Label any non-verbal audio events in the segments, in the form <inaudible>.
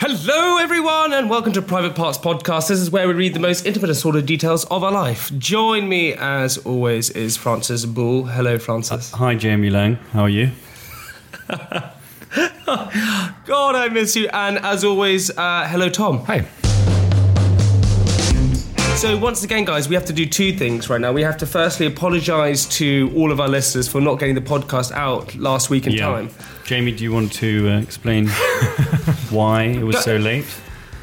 Hello, everyone, and welcome to Private Parts Podcast. This is where we read the most intimate and sordid details of our life. Join me, as always, is Francis Boulle. Hello, Francis. Hi, Jamie Laing. How are you? <laughs> God, I miss you. And as always, uh, hello, Tom. Hi. So, once again, guys, we have to do two things right now. We have to firstly apologise to all of our listeners for not getting the podcast out last week in time. Jamie, do you want to uh, explain <laughs> why it was so late?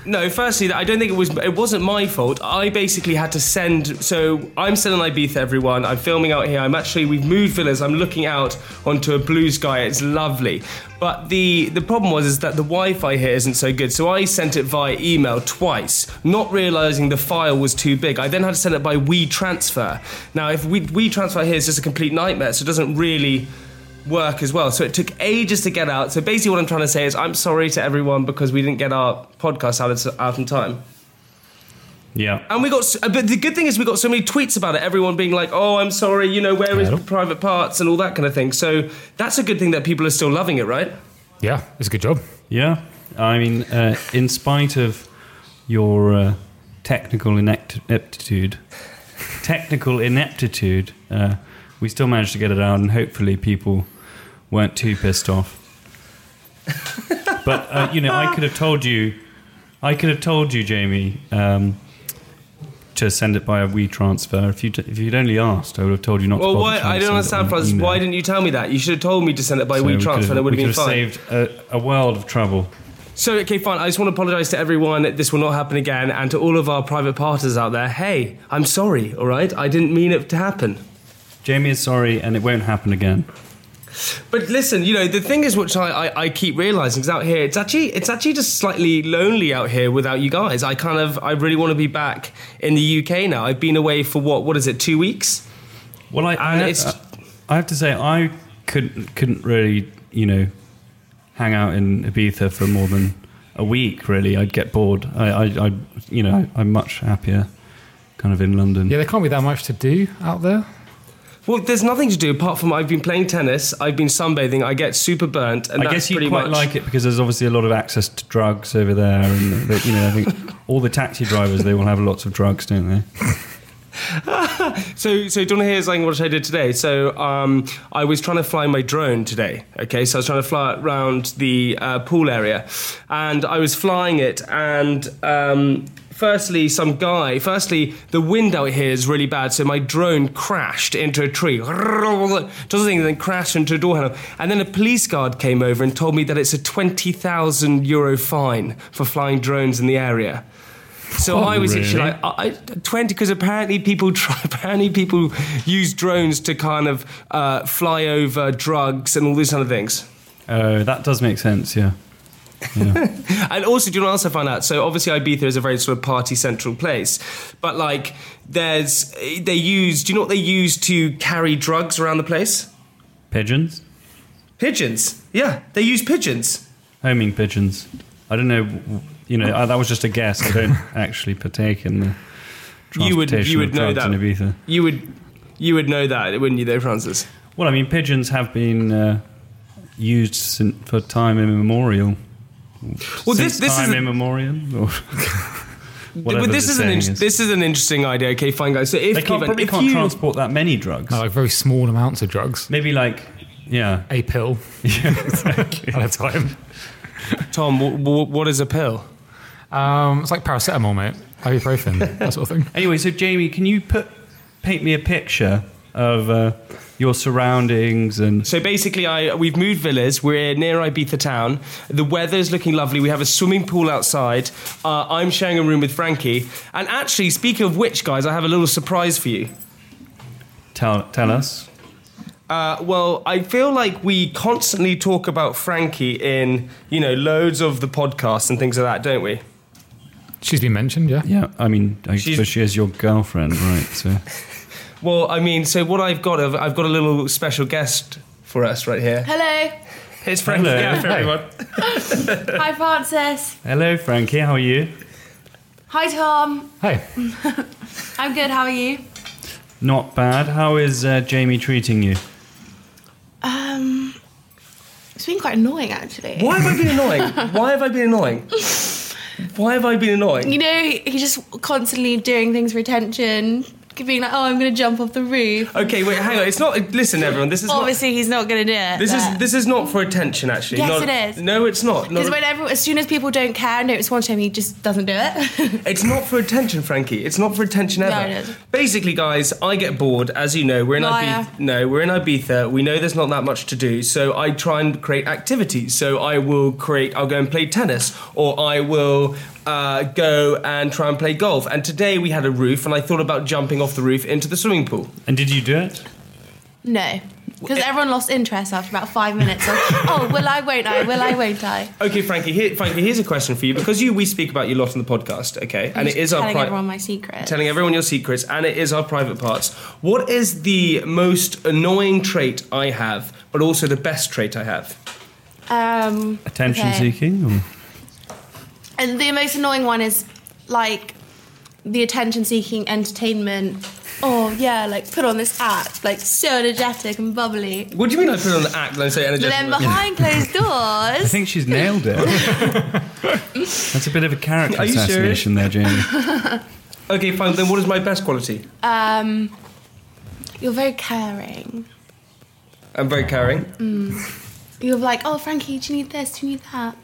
No, firstly, I don't think it was. It wasn't my fault. I basically had to send. So I'm still in Ibiza, everyone. I'm filming out here. I'm actually. We've moved villas. I'm looking out onto a blue sky. It's lovely. But the the problem was is that the Wi-Fi here isn't so good. So I sent it via email twice, not realizing the file was too big. I then had to send it by WeTransfer. Now, if we WeTransfer here is just a complete nightmare, so it doesn't really work as well. So it took ages to get out. So basically, what I'm trying to say is, I'm sorry to everyone because we didn't get our podcast out, out in time. Yeah. And we got, but the good thing is we got so many tweets about it. Everyone being like, "Oh, I'm sorry," you know, where is private parts and all that kind of thing. So that's a good thing that people are still loving it, right? Yeah, it's a good job. Yeah. I mean, uh, in spite of your uh, technical ineptitude, technical ineptitude, uh, we still managed to get it out, and hopefully people weren't too pissed off. but uh, you know, I could have told you, I could have told you, Jamie, um, to send it by a WeTransfer. If you if you'd only asked, I would have told you not. Well, to why? I don't understand, Francis. Why didn't you tell me that? You should have told me to send it by So we and it would have been fine. saved a, a world of trouble. So, okay, fine. I just want to apologise to everyone. This will not happen again. And to all of our private partners out there, hey, I'm sorry, all right? I didn't mean it to happen. Jamie is sorry, and it won't happen again. But listen, you know, the thing is, which I, I, I keep realising is out here, it's actually, it's actually just slightly lonely out here without you guys. I kind of, I really want to be back in the UK now. I've been away for what, what is it, two weeks? Well, I, I, it's- I have to say, I couldn't couldn't really, you know, hang out in Ibiza for more than a week. Really, I'd get bored. I, I, I you know, I'm much happier, kind of in London. Yeah, there can't be that much to do out there. Well, there's nothing to do apart from I've been playing tennis, I've been sunbathing, I get super burnt, and I guess you quite much. like it because there's obviously a lot of access to drugs over there, and <laughs> that, you know, I think all the taxi drivers they will have lots of drugs, don't they? <laughs> So, so do you want to hear something what I did today? So, um, I was trying to fly my drone today. Okay, so I was trying to fly it around the uh, pool area, and I was flying it, and um, firstly, some guy. Firstly, the wind out here is really bad, so my drone crashed into a tree. <laughs> Doesn't think, then crashed into a door handle, and then a police guard came over and told me that it's a twenty thousand euro fine for flying drones in the area. So I was actually like, I, I- 20 because apparently people <laughs> try apparently people use drones to kind of uh, fly over drugs and all these kind of things Oh, that does make sense. Yeah. <laughs> and also do you know what else I found out so obviously Ibiza is a very sort of party central place but like there's they use do you know what they use to carry drugs around the place Pigeons, pigeons yeah they use pigeons homing pigeons. I don't know. You know, I, that was just a guess. I don't <laughs> actually partake in the you would you would of know drugs that in Ibiza. you would you would know that wouldn't you though Francis Well, I mean, pigeons have been uh, used for time immemorial. Well Since this this time is immemorial. Or <laughs> whatever but this is an saying in- is. this is an interesting idea okay fine guys so if They can't, given probably if can't you, transport that many drugs. No, like very small amounts of drugs. Maybe like, yeah, A pill <laughs> yeah, exactly. at a time. Tom, w- w- what is a pill? Um, it's like paracetamol, mate. Ibuprofen, that sort of thing. Anyway, so Jamie, can you put paint me a picture of uh, your surroundings and So basically, I we've moved villas. We're near Ibiza town. The weather's looking lovely. We have a swimming pool outside. Uh, I'm sharing a room with Frankie. And actually, speaking of which, guys, I have a little surprise for you. tell tell us? Uh, well, I feel like we constantly talk about Frankie in you know loads of the podcasts and things like that, don't we? She's been mentioned, yeah. Yeah, I mean, I She's- suppose she is your girlfriend, right? So <laughs> Well, I mean, so what I've got, I've I've got a little special guest for us right here. Hello. It's Frankie. Hello. Yeah, for everyone. <laughs> Hi, Francis. hello, Frankie. How are you? Hi, Tom. Hi. <laughs> I'm good. How are you? Not bad. How is uh, Jamie treating you? Um, it's been quite annoying, actually. Why have I been annoying? <laughs> Why have I been annoying? Why have I been annoying? You know, he's just constantly doing things for attention, being like, "Oh, I'm going to jump off the roof." Okay, wait, hang on. It's not. Listen, everyone. This is not. Obviously, he's not going to do it. This is this is not for attention, actually. Yes, Not- it is. No, it's not. because Not- whenever, as soon as people don't care and don't respond to him, he just doesn't do it. <laughs> It's not for attention, Frankie. It's not for attention ever. No, it is. Basically, guys, I get bored. As you know, we're in Liar. Ibiza. No, we're in Ibiza. We know there's not that much to do, so I try and create activities. So I will create. I'll go and play tennis, or I will uh, go and try and play golf. And today we had a roof, and I thought about jumping off the roof into the swimming pool. And did you do it? no, because everyone lost interest after about five minutes. Of, <laughs> oh, will I? Won't I? Will I? Won't I? Okay, Frankie. Here, Frankie. Here's a question for you because you we speak about you a lot on the podcast. Okay, and it Just is our telling pri- everyone my secret. telling everyone your secrets, and it is our private parts. What is the most annoying trait I have, but also the best trait I have? um, Attention okay. seeking? Or? And the most annoying one is like the attention seeking entertainment. Oh yeah, like put on this act, like so energetic and bubbly. What do you mean I put on the act and I say energetic? then behind closed doors. I doors, think she's nailed it. <laughs> That's a bit of a character Are you serious? assassination there, Jamie. <laughs> Okay, fine. Then what is my best quality? um, you're very caring. I'm very caring. You're like, oh Frankie, do you need this? Do you need that?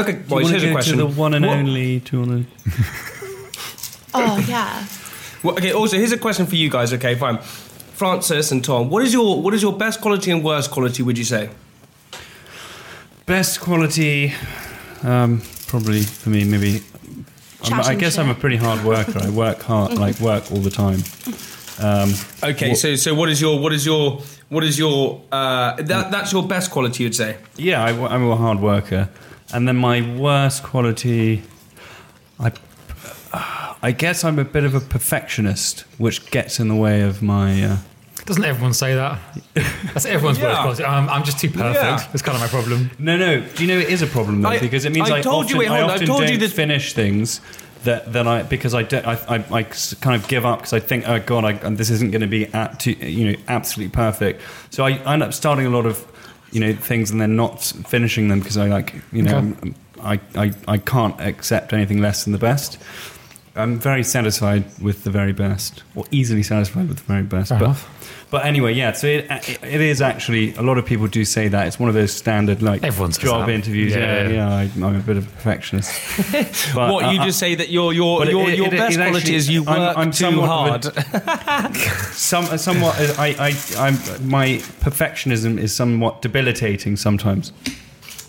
Okay, Do well, want here's to a question. to the one and What- only? Do you want to? <laughs> Oh yeah. Well, okay. Also, here's a question for you guys. Okay, fine. Francis and Tom, what is your what is your best quality and worst quality? Would you say? Best quality, um, probably for me, maybe. I'm, I Chatting guess I'm a pretty hard worker. I work hard, <laughs> like work all the time. Um, Okay, What- so so what is your what is your what is your uh, that that's your best quality? You'd say. yeah, I, am a hard worker, and then my worst quality, I, I guess I'm a bit of a perfectionist, which gets in the way of my. Uh, doesn't everyone say that? That's everyone's <laughs> Yeah. worst quality. I'm, I'm just too perfect. Yeah. That's kind of my problem. No, no. Do you know it is a problem though? I- because it means I I, told you- often, wait, hold I on, I often told don't you that- finish things that that I because I don't, I, I, I s- kind of give up because I think oh god I, this isn't going to be at to, you know absolutely perfect. So I end up starting a lot of you know things and then not finishing them because I like you know Okay. I, I I can't accept anything less than the best. I'm very satisfied with the very best, or easily satisfied with the very best. Fair but enough. but anyway, yeah. So it, it, it is actually a lot of people do say that it's one of those standard like Everyone job interviews. Yeah, Yeah. yeah. yeah I, I'm a bit of a perfectionist. <laughs> But, what you uh, just say that your your your, it- your best it quality actually- is you I'm- work I'm too somewhat hard. of some somewhat I, I I'm my perfectionism is somewhat debilitating sometimes.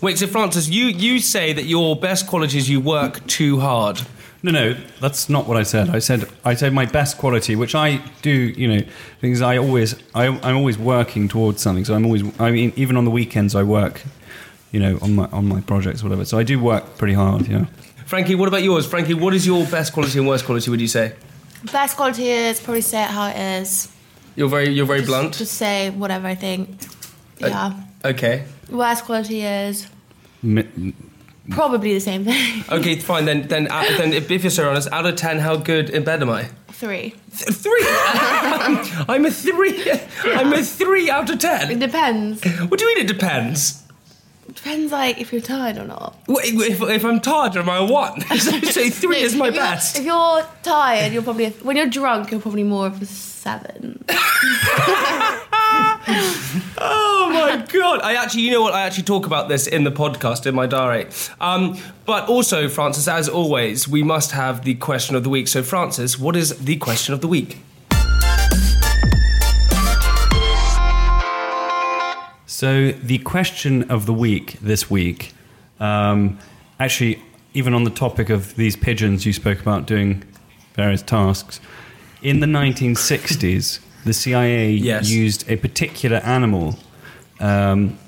Wait, so Francis, you you say that your best quality is you work too hard. No, no, that's not what I said. I said I said my best quality, which I do. You know, things I always I, I'm always working towards something. So I'm always. I mean, even on the weekends, I work. You know, on my on my projects, whatever. So I do work pretty hard. Yeah. Frankie, what about yours? Frankie, what is your best quality and worst quality? Would you say Best quality is probably say it how it is. you're very you're very Just, blunt? Just say whatever I think. Uh, Yeah. Okay. Worst quality is Mi- probably the same thing. <laughs> Okay, fine. Then then uh, then if, if you're so honest, out of ten, how good in bed am I? Three. Th- Three. <laughs> I'm a three. I'm a three out of ten. It depends. What do you mean? It depends. Depends like if you're tired or not. If, if I'm tired, am I a one? <laughs> so, so three No, is my if best. If you're tired, you're probably a, when you're drunk, you're probably more of a seven. <laughs> Oh my god! I actually, you know what? I actually talk about this in the podcast in my diary. Um, but also, Francis, as always, we must have the question of the week. So, Francis, what is the question of the week? So the question of the week this week, um, actually, even on the topic of these pigeons, you spoke about doing various tasks. In the 1960s, the CIA Yes. used a particular animal, um,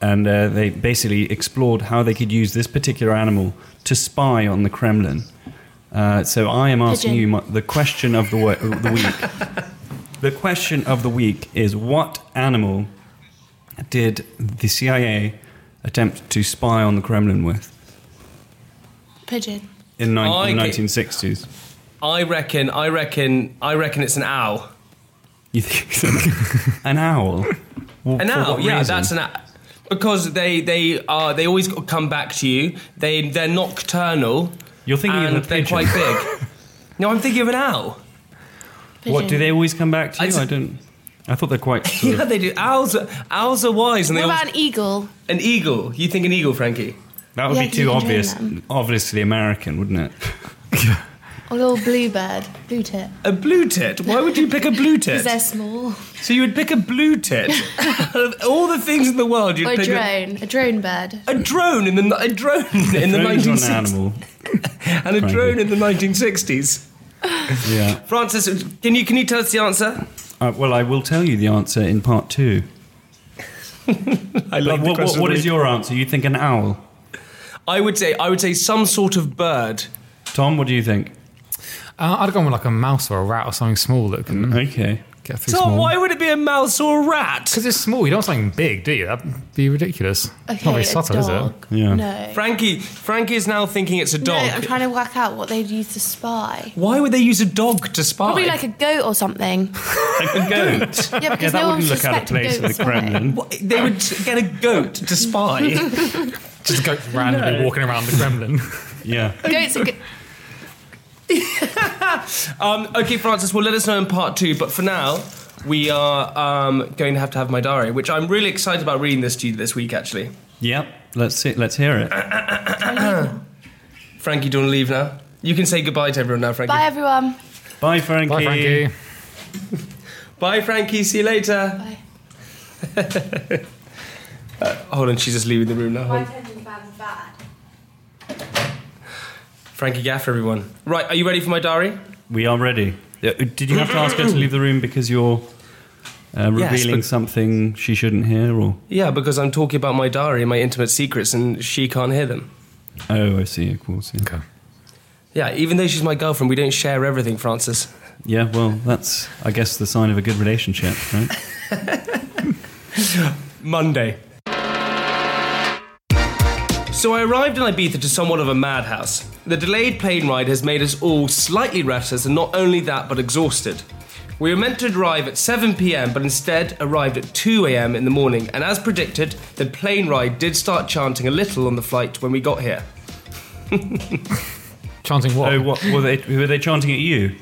and uh, they basically explored how they could use this particular animal to spy on the Kremlin. Uh, so I am asking Pigeon. you my, the question of the, wo- the week. the question of the week is: What animal did the CIA attempt to spy on the Kremlin with Pigeon. in ni- I the 1960s? I reckon, I reckon, I reckon it's an owl. You think it's an owl? <laughs> Well, An owl, yeah, reason? that's an owl. Because they they are they always come back to you. They they're nocturnal. You're thinking of and a they're pigeon. quite big. <laughs> no, I'm thinking of an owl. Pigeon. What do they always come back to you? I- I don't. I thought they're quite. <laughs> Sort Yeah, they do. Owls are, owls are wise, and What they about always, an eagle? an eagle. You think an eagle, Frankie? that would Yeah, be 'cause you too can train obvious. them. Obviously American, wouldn't it? Or a little bluebird? Blue tit. A blue tit. Why would you pick a blue <laughs> tit? Because they're small. So you would pick a blue tit. Out <laughs> of all the things in the world, you'd Or a pick drone. A drone bird. A, a drone in the a <laughs> drone in the Drone's not 1960s an animal. and a Frankie. drone in the 1960s. Yeah. Francis, can you can you tell us the answer? Uh, well, I will tell you the answer in part two. I But what, what, what is your answer? You think an owl? I would say I would say some sort of bird. Tom, what do you think? Uh, I'd go with like a mouse or a rat or something small that can Okay. get through Tom, small. why would it be a mouse or a rat? Because it's small. You don't want something big, do you? That'd be ridiculous. Okay, Not very a subtle, is it? dog. Yeah. No. Frankie, Frankie is now thinking it's a No, dog. I'm trying to work out what they'd use to spy. Why would they use a dog to spy? Probably like a goat or something. <laughs> Like a goat. Yeah, yeah, because that no one wouldn't look out of suspect a place in goat the spying. Kremlin. What, they would get a goat to spy. <laughs> Just go randomly walking around the Kremlin. Yeah. Goats are go- <laughs> <laughs> um, okay, Francis, well, let us know in part two. But for now, we are um, going to have to have my diary, which I'm really excited about reading this to you this week, actually. Yep. Let's see. Let's hear it. <coughs> Frankie, do you want to leave now? You can say goodbye to everyone now, Frankie. Bye, everyone. Bye, Frankie. Bye, Frankie. <laughs> Bye, Frankie. See you later. Bye. <laughs> Uh, hold on, she's just leaving the room now. Hold on. attention span's bad. Frankie Gaff, everyone. Right, are you ready for my diary? We are ready. Uh, Did you have to ask her to leave the room because you're uh, Yes, revealing but- something she shouldn't hear, or? Yeah, because I'm talking about my diary and my intimate secrets, and she can't hear them. Oh, I see. Of course. Yeah. Okay. Yeah, even though she's my girlfriend, we don't share everything, Francis. yeah. Well, that's I guess the sign of a good relationship, right? <laughs> Monday. So I arrived in Ibiza to somewhat of a madhouse. The delayed plane ride has made us all slightly restless, and not only that, but exhausted. We were meant to arrive at 7 pm, but instead arrived at 2 am in the morning, and as predicted, the plane ride did start chanting a little on the flight when we got here. <laughs> Chanting what? oh, what were they? Were they chanting at you?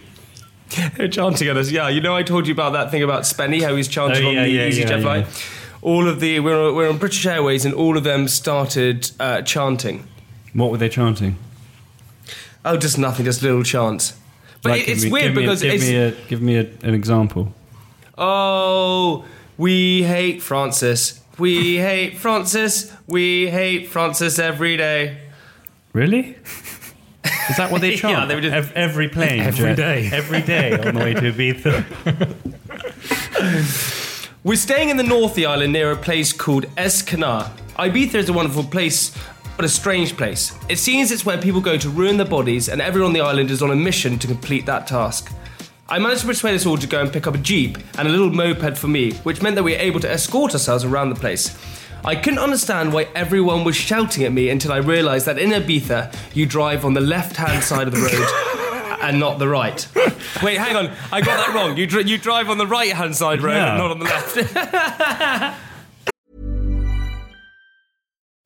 They're chanting at us. Yeah, you know I told you about that thing about Spenny, how he's chanting Oh, on the yeah, EasyJet yeah, flight. All of the we're, we're on British Airways, and all of them started uh, chanting. What were they chanting? Oh, just nothing, just little chance. But Like, it- give it's me- weird give me a- because give it's me a give me a, an example. oh, we hate Francis. We hate Francis. We hate Francis every day. Really? Is that what they <laughs> Yeah, chant? they were just- Ev- every plane, Every jet- day. every day on the way to Ibiza. <laughs> We're staying in the North of the island near a place called Es Canar. Ibiza is a wonderful place, but a strange place. It seems it's where people go to ruin their bodies, and everyone on the island is on a mission to complete that task. I managed to persuade us all to go and pick up a jeep and a little moped for me, which meant that we were able to escort ourselves around the place. I couldn't understand why everyone was shouting at me until I realised that in Ibiza, you drive on the left hand side of the road <laughs> and not the right. Wait, hang on, I got that wrong. You, dr- you drive on the right hand side road Yeah. not on the left. <laughs>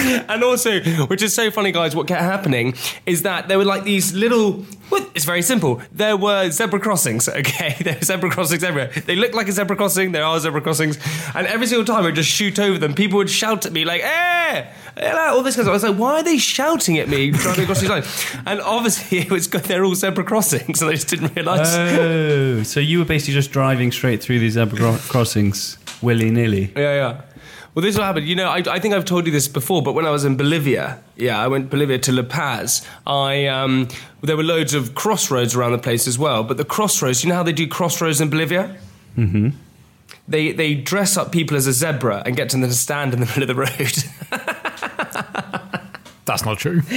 <laughs> and also, which is so funny, guys, what kept happening is that there were like these little. Well, it's very simple. There were zebra crossings, <laughs> okay? There were zebra crossings everywhere. They look like a zebra crossing, there are zebra crossings. And every single time I would just shoot over them, people would shout at me, like, eh! All this kind of I was like, why are they shouting at me driving across these lines? And obviously, <laughs> it was they're all zebra crossings, and I just didn't realise. Oh, so you were basically just driving straight through these zebra crossings willy nilly. Yeah, yeah. Well, this is what happened. You know, I, I think I've told you this before, but when I was in Bolivia, yeah, I went Bolivia to La Paz. I um, there were loads of crossroads around the place as well. But the crossroads, you know how they do crossroads in Bolivia? Mm-hmm. They they dress up people as a zebra and get them to stand in the <laughs> middle of the road. That's not true. <laughs>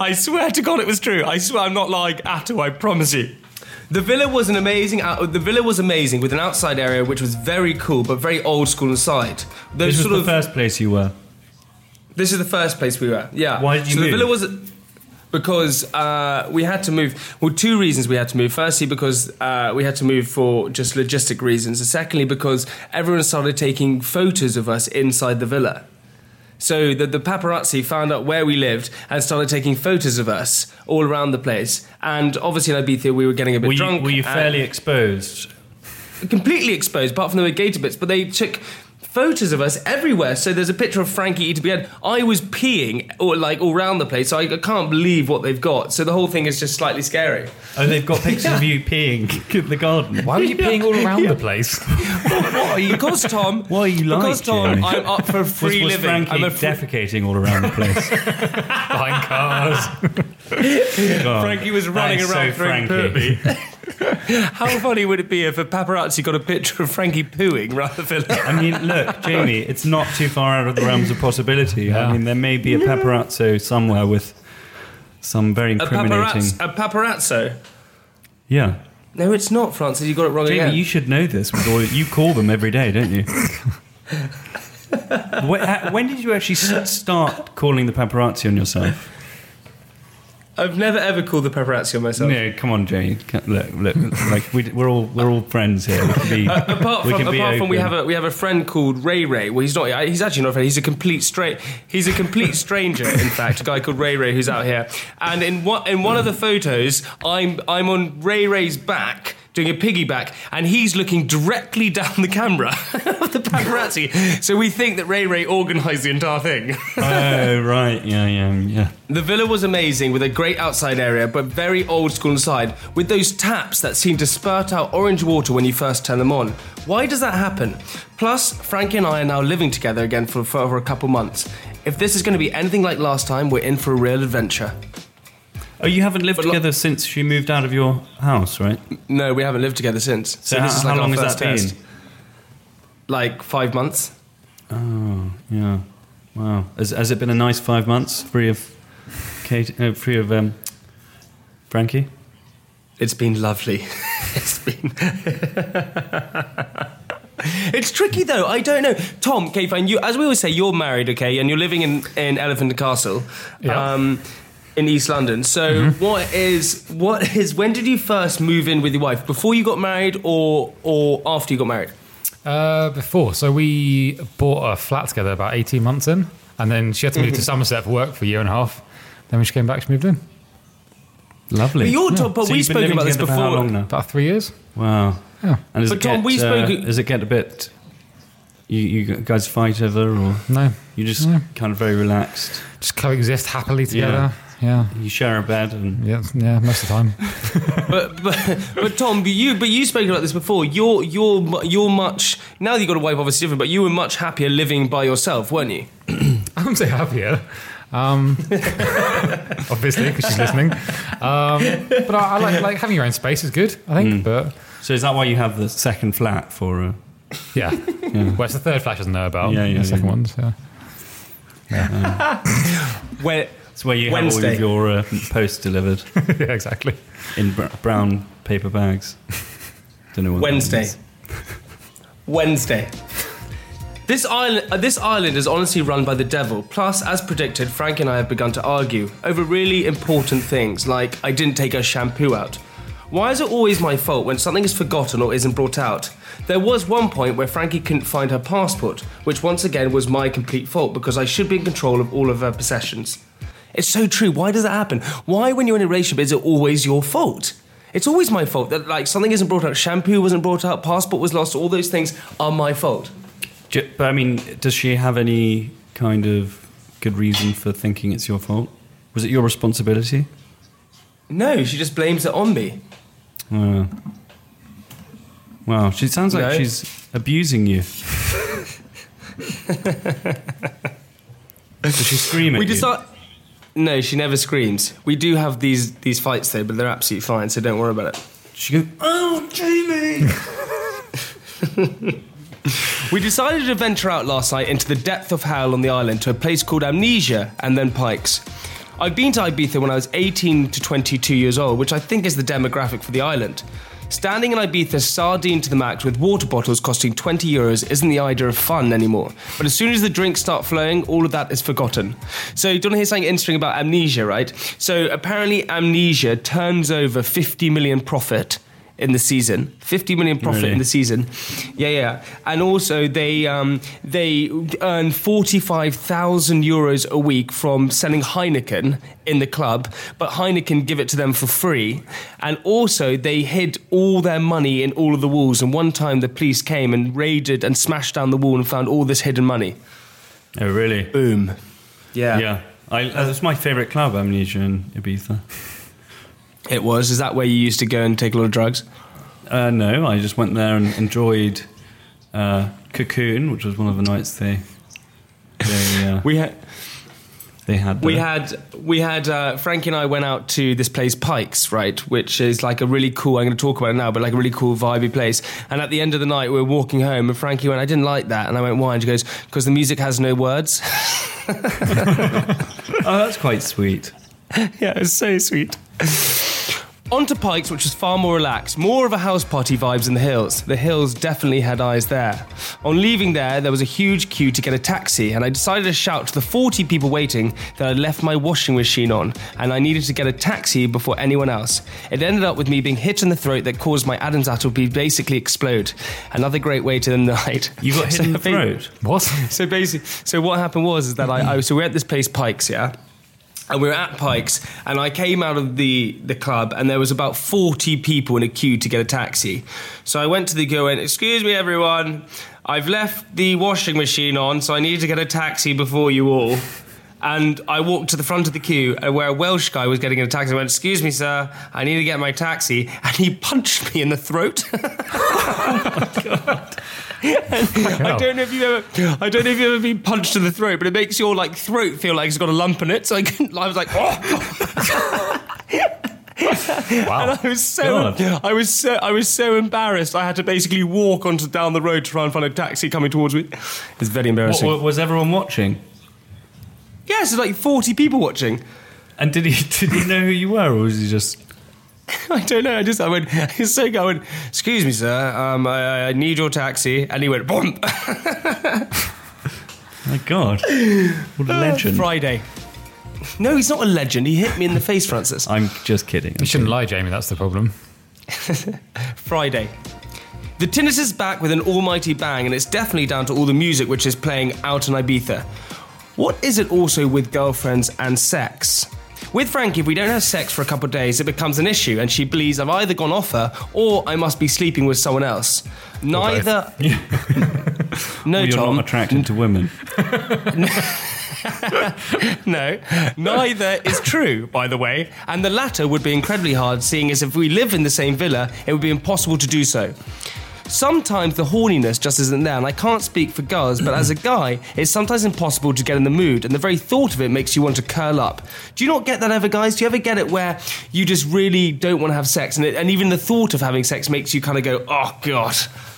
I swear to God, it was true. I swear, I'm not lying at all. I promise you. The villa was an amazing. out- The villa was amazing with an outside area which was very cool but very old school inside. Those This was sort the of first place you were. This is the first place we were. Yeah. Why did you so move? the villa was because uh, we had to move. Well, two reasons we had to move. Firstly, because uh, we had to move for just logistic reasons. And secondly, because everyone started taking photos of us inside the villa. So the, the paparazzi found out where we lived and started taking photos of us all around the place. And obviously in Ibiza we were getting a bit Were you, drunk. were you fairly exposed? completely exposed, apart from the gator bits. But they took photos of us everywhere. So there's a picture of Frankie ETBN. I was peeing or like all around the place. So I, I can't believe what they've got. So the whole thing is just slightly scary. Oh, they've got pictures of <laughs> you peeing in the garden. Why were you peeing all around the place? <laughs> what are you? Because Tom. <laughs> Why are you like, Because Tom, Jamie? I'm up for free was living. Frankie I'm a free- defecating all around the place? Behind cars. God, Frankie was running is around so throwing Frankie. Poo at me. How funny would it be if a paparazzi got a picture of Frankie pooing rather than? <laughs> I mean, look, Jamie, it's not too far out of the realms of possibility. Yeah. I mean, there may be a paparazzo somewhere with some very A, incriminating. paparazzo, a paparazzo? Yeah. No, it's not, Francis. You got it wrong Jamie, again. you should know this. With all, you call them every day, don't you? <laughs> when, when did you actually start calling the paparazzi on yourself? I've never ever called the paparazzi on myself. No, come on, Jamie. Look, look. Like we, we're all we're all friends here. We can be. <laughs> Uh, apart we from, apart from we have a we have a friend called Ray Ray. Well, he's not. Uh, he's actually not a friend. He's a complete straight. He's a complete <laughs> stranger. in fact, a guy called Ray Ray who's out here. And in one in one of the photos, I'm I'm on Ray Ray's back. Doing a piggyback, and he's looking directly down the camera of <laughs> the paparazzi. So we think that Ray Ray organised the entire thing. <laughs> Oh right, yeah, yeah, yeah. The villa was amazing with a great outside area, but very old school inside, with those taps that seem to spurt out orange water when you first turn them on. Why does that happen? Plus, Frankie and I are now living together again for, for over a couple months. If this is going to be anything like last time, we're in for a real adventure. Oh, you haven't lived But lo- together since she moved out of your house, right? No, we haven't lived together since. So how, how our long has first that been? Like five months. Oh, yeah. Wow. Has, has it been a nice five months, free of Kate, uh, free of um, Frankie? It's been lovely. <laughs> it's been. <laughs> it's tricky though. I don't know, Tom. Okay, fine. You, as we always say, you're married, okay, and you're living in in Elephant and Castle, Yeah. um, in East London. So, what is what is? When did you first move in with your wife? Before you got married, or or after you got married? Uh, before, so we bought a flat together about 18 months in, and then she had to move to Somerset for work for a year and a half. Then when she came back, she moved in. Lovely. But you're Tom- but So we've you've spoken about this together for how before. long now? About three years. Wow. Yeah. And does But it Tom, get, we uh, spoke- does it get a bit? You, you guys fight ever, or No, you just No. kind of very relaxed? just coexist happily together. Yeah. You share a bed, and Yeah, yeah, most of the time. <laughs> but, but but Tom, but you but you spoke about this before. You're you're you're much now that you have got a wife, obviously different. But you were much happier living by yourself, weren't you? <clears throat> I wouldn't say happier. Um, <laughs> obviously, because she's listening. Um, but I, I like like having your own space is good. I think. But so is that why you have the second flat for? Uh, <laughs> yeah, well, it's the third flash doesn't know about. Yeah, yeah, the second yeah. ones. Yeah. When It's where you have all of your uh, post delivered <laughs> yeah, exactly. in br- brown paper bags. Don't know what that Wednesday. means. Wednesday. This island, uh, this island is honestly run by the devil. Plus, as predicted, Frank and I have begun to argue over really important things, like I didn't take her shampoo out. Why is it always my fault when something is forgotten or isn't brought out? There was one point where Frankie couldn't find her passport, which once again was my complete fault because I should be in control of all of her possessions. It's so true. Why does that happen? Why, when you're in a relationship, is it always your fault? It's always my fault that like something isn't brought out, shampoo wasn't brought out, passport was lost. All those things are my fault. J- But I mean, does she have any kind of good reason for thinking it's your fault? Was it your responsibility? No, she just blames it on me. Uh, wow, she sounds like No. she's abusing you. <laughs> Does she scream at We decide. No, she never screams. We do have these these fights though, but they're absolutely fine, so don't worry about it. She goes, "Oh, Jamie!" <laughs> <laughs> We decided to venture out last night into the depth of hell on the island to a place called Amnesia and then Pikes. I've been to Ibiza when I was 18 to 22 years old, which I think is the demographic for the island. Standing in Ibiza sardine to the max with water bottles costing 20 euros isn't the idea of fun anymore. But as soon as the drinks start flowing, all of that is forgotten. So, you don't hear something interesting about amnesia, right? So, apparently, amnesia turns over 50 million profit in the season. 50 million profit Really? in the season. Yeah, yeah. And also they um, they earn 45,000 euros a week from selling Heineken in the club, but Heineken give it to them for free. And also they hid all their money in all of the walls. And one time the police came and raided and smashed down the wall and found all this hidden money. oh, really? Boom. Yeah. Yeah. I, uh, that's my favourite club, Amnesia in Ibiza. It was. Is that where you used to go and take a lot of drugs? Uh, no, I just went there and enjoyed uh, Cocoon, which was one of the nights they they, uh, <laughs> We had they had. We had we had uh, Frankie and I went out to this place Pikes, right, which is like a really cool. I'm going to talk about it now, but like a really cool vibey place. And at the end of the night, we were walking home, and Frankie went, "I didn't like that," and I went, "Why?" And she goes, "Because the music has no words." <laughs> Oh, that's quite sweet. <laughs> yeah, it's so sweet. On to Pikes, which was far more relaxed, more of a house party vibes in the hills. The hills definitely had eyes there. On leaving there, there was a huge queue to get a taxi, and I decided to shout to the 40 people waiting that I'd left my washing machine on, and I needed to get a taxi before anyone else. It ended up with me being hit in the throat that caused my Adam's apple to basically explode. Another great way to end the <laughs> night. You got hit in the <laughs> throat. What? <laughs> so basically, so what happened was is that I, I so we're at this place Pikes, yeah, and we were at Pikes, and I came out of the the club, and there was about forty people in a queue to get a taxi. So I went to the girl and excuse me, everyone, I've left the washing machine on, so I need to get a taxi before you all. And I walked to the front of the queue, uh, where a Welsh guy was getting in a taxi, I went, "Excuse me, sir, I need to get my taxi," and he punched me in the throat. <laughs> Oh, I don't know if you ever, I don't know if you've ever been punched in the throat, but it makes your like throat feel like it's got a lump in it. So I couldn't. I was like, oh. <laughs> Wow. And I was so, God. I was so, I was so embarrassed. I had to basically walk onto down the road to try and find a taxi coming towards me. It's very embarrassing. wa- was everyone watching? Yes, there's like 40 people watching. And did he <laughs> did he know who you were, or was he just? <laughs> I don't know. I just, I went, <laughs> he's so good. I went, excuse me, sir. Um, I, I need your taxi. And he went, boom. My God, what a legend! Friday. No, he's not a legend. He hit me in the face, Francis. I'm just kidding. You shouldn't lie, Jamie. That's the problem. Friday. The Tinnitus is back with an almighty bang, and it's definitely down to all the music which is playing out in Ibiza. What is it also with girlfriends and sex? With Frankie, if we don't have sex for a couple of days, it becomes an issue, and she believes I've either gone off her or I must be sleeping with someone else. Neither. <laughs> no, Well, you're Tom. not attracted to women. <laughs> No, neither is true, by the way, and the latter would be incredibly hard, seeing as if we live in the same villa, it would be impossible to do so. Sometimes the horniness just isn't there, and I can't speak for girls, but as a <clears throat> guy, it's sometimes impossible to get in the mood, and the very thought of it makes you want to curl up. Do you not get that ever, guys? Do you ever get it where you just really don't want to have sex, and, it, and even the thought of having sex makes you kind of go, oh, God.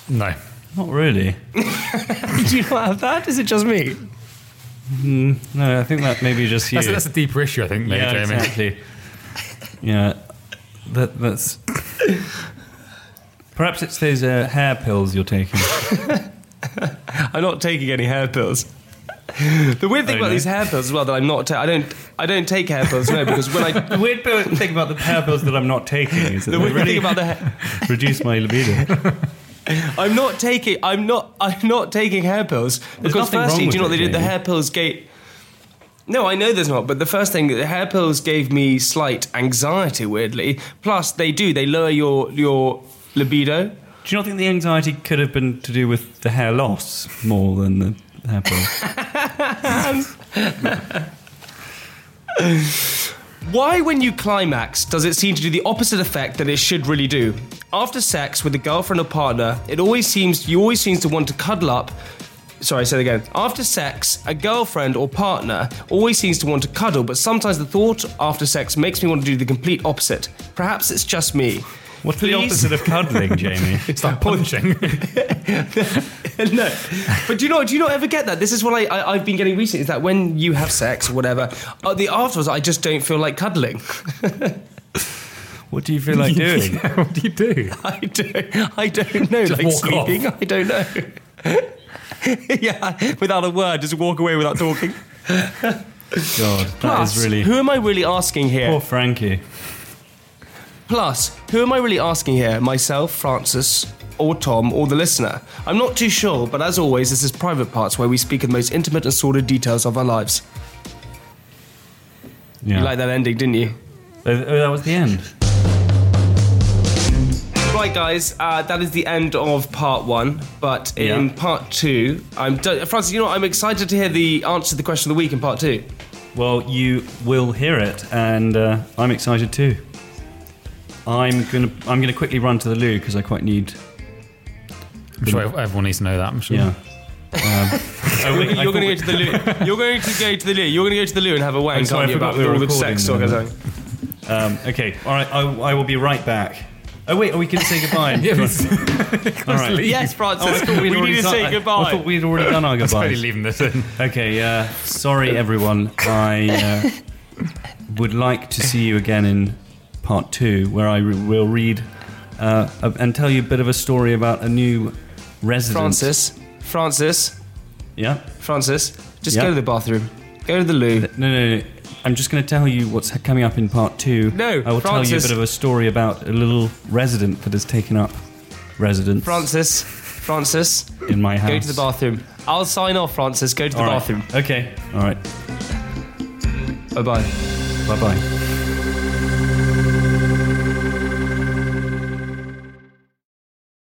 No. Not really. <laughs> <laughs> Do you not have that? Is it just me? Mm, no, I think that maybe just you. That's, that's a deeper issue, I think, maybe, yeah, Jamie. exactly. yeah, that that's. <laughs> Perhaps it's those uh, hair pills you're taking. <laughs> I'm not taking any hair pills. The weird thing Oh, about no? these hair pills as well that I'm not. Ta- I don't. I don't take hair pills. No, because when I <laughs> The weird thing about the hair pills that I'm not taking is that the they weird really thing about the hair, <laughs> reduce my libido. I'm not taking. I'm not. I'm not taking hair pills because nothing wrong firstly, do you know what with they it, did? The Jamie. hair pills gave. No, I know there's not. But the first thing, the hair pills gave me slight anxiety. Weirdly, plus they do. They lower your your libido. Do you not think the anxiety could have been to do with the hair loss more than the hair pills? <laughs> Why, when you climax, does it seem to do the opposite effect that it should really do? After sex with a girlfriend or partner, it always seems you always seems to want to cuddle up. Sorry, say it again. After sex, a girlfriend or partner always seems to want to cuddle, but sometimes the thought after sex makes me want to do the complete opposite. Perhaps it's just me. What's the opposite of cuddling, <laughs> Jamie? Start punching. <laughs> no, but do you not do you not ever get that? This is what I, I I've been getting recently. Is that when you have sex or whatever, uh, the afterwards I just don't feel like cuddling. <laughs> What do you feel like doing? what do you do? I don't. I don't know. like walk off. sleeping. I don't know. yeah, without a word, just walk away without talking. God, that Plus, is really who am I really asking here? poor Frankie. Plus, who am I really asking here? Myself, Francis, or Tom, or the listener? I'm not too sure, but as always, this is private parts where we speak of the most intimate and sordid details of our lives. Yeah, You like that ending, didn't you? Oh, that was the end. Right, guys, uh, that is the end of part one. But in Yeah. part two, I'm do- Francis. You know, what? I'm excited to hear the answer to the question of the week in part two. Well, you will hear it, and uh, I'm excited too. I'm gonna I'm gonna quickly run to the loo because I quite need. I'm sure everyone needs to know that. I'm sure. Yeah. <laughs> Um, oh, wait, You're going to go to the loo. You're going to go to the loo. You're going to go to the loo and have a wank, I'm sorry, aren't I forgot about we were all the recording sex talk. now. <laughs> Um, okay, all right. I, I will be right back. Oh wait, are we going to say goodbye? <laughs> Yeah, All but- Yes, Francis. Oh, I thought we'd we need to done- say I- goodbye. I thought we'd already done our Totally goodbyes. leaving this in. Okay, uh, sorry everyone. I uh, would like to see you again in part two, where I re- will read uh, a- and tell you a bit of a story about a new resident. Francis, Francis, Yeah. Francis, just Yeah. go to the bathroom. Go to the loo. No, no, no. I'm just going to tell you what's coming up in part two. No, I will tell you a Francis. bit of a story about a little resident that has taken up residence Francis, Francis, in my house. go to the bathroom. I'll sign off, Francis. Go to the All right. bathroom. Okay. All right. Bye bye. Bye bye.